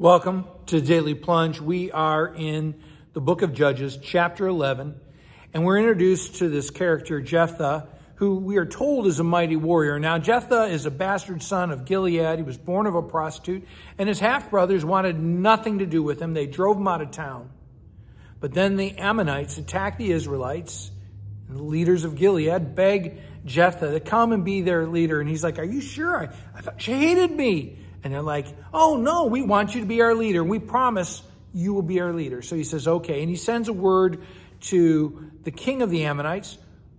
Welcome to Daily Plunge. We are in the book of Judges, chapter 11, and we're introduced to this character, Jephthah, who we are told is a mighty warrior. Now, Jephthah is a bastard son of Gilead. He was born of a prostitute, and his half brothers wanted nothing to do with him. They drove him out of town. But then the Ammonites attacked the Israelites, and the leaders of Gilead beg Jephthah to come and be their leader. And he's like, Are you sure? I, I thought she hated me. And they're like, oh no, we want you to be our leader. We promise you will be our leader. So he says, okay. And he sends a word to the king of the Ammonites.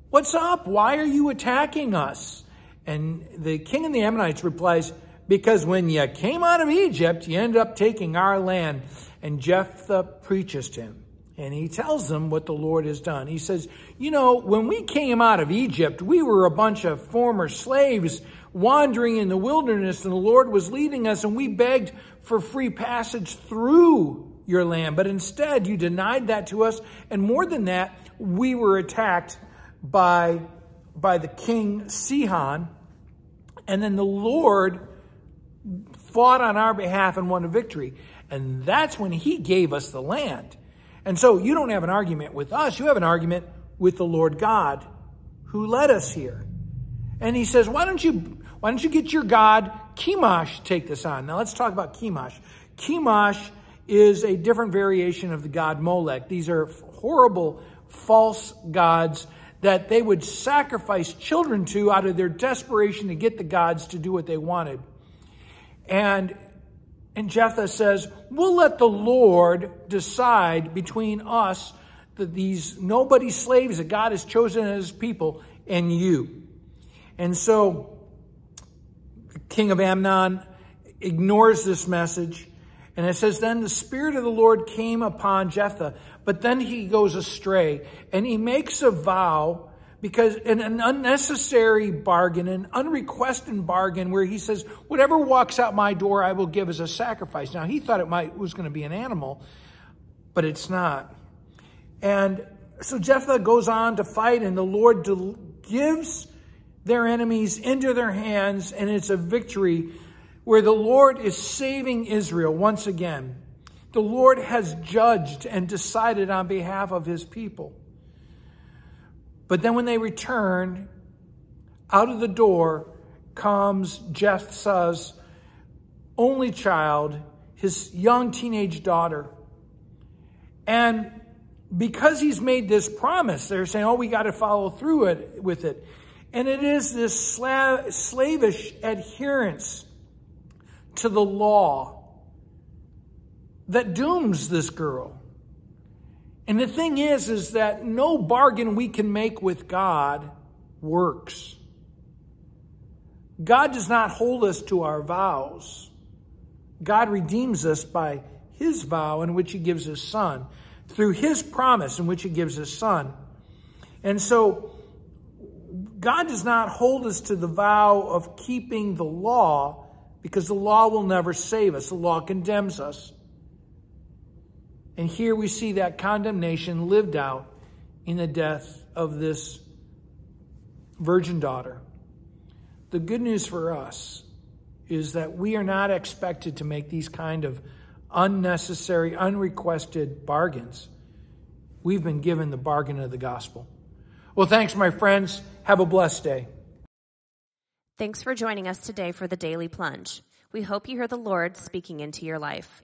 What's up? Why are you attacking us? And the king of the Ammonites replies, because when you came out of Egypt, you ended up taking our land. And Jephthah preaches to him. And he tells them what the Lord has done. He says, You know, when we came out of Egypt, we were a bunch of former slaves wandering in the wilderness, and the Lord was leading us, and we begged for free passage through your land. But instead, you denied that to us. And more than that, we were attacked by, by the king Sihon. And then the Lord fought on our behalf and won a victory. And that's when he gave us the land. And so you don't have an argument with us, you have an argument with the Lord God who led us here. And he says, why don't you, why don't you get your God Chemosh take this on? Now let's talk about Chemosh. Chemosh is a different variation of the god Molech. These are horrible false gods that they would sacrifice children to out of their desperation to get the gods to do what they wanted. And and Jephthah says, We'll let the Lord decide between us, these nobody slaves that God has chosen as people, and you. And so, king of Ammon ignores this message. And it says, Then the Spirit of the Lord came upon Jephthah, but then he goes astray and he makes a vow because in an unnecessary bargain, an unrequested bargain where he says, whatever walks out my door, I will give as a sacrifice. Now he thought it might, was going to be an animal, but it's not. And so Jephthah goes on to fight and the Lord gives their enemies into their hands and it's a victory where the Lord is saving Israel once again. The Lord has judged and decided on behalf of his people. But then when they return, out of the door comes Jephthah's only child, his young teenage daughter. And because he's made this promise, they're saying, oh, we got to follow through it with it. And it is this slavish adherence to the law that dooms this girl. And the thing is, is that no bargain we can make with God works. God does not hold us to our vows. God redeems us by his vow in which he gives his son, through his promise in which he gives his son. And so, God does not hold us to the vow of keeping the law because the law will never save us. The law condemns us. And here we see that condemnation lived out in the death of this virgin daughter. The good news for us is that we are not expected to make these kind of unnecessary, unrequested bargains. We've been given the bargain of the gospel. Well, thanks, my friends. Have a blessed day. Thanks for joining us today for the Daily Plunge. We hope you hear the Lord speaking into your life.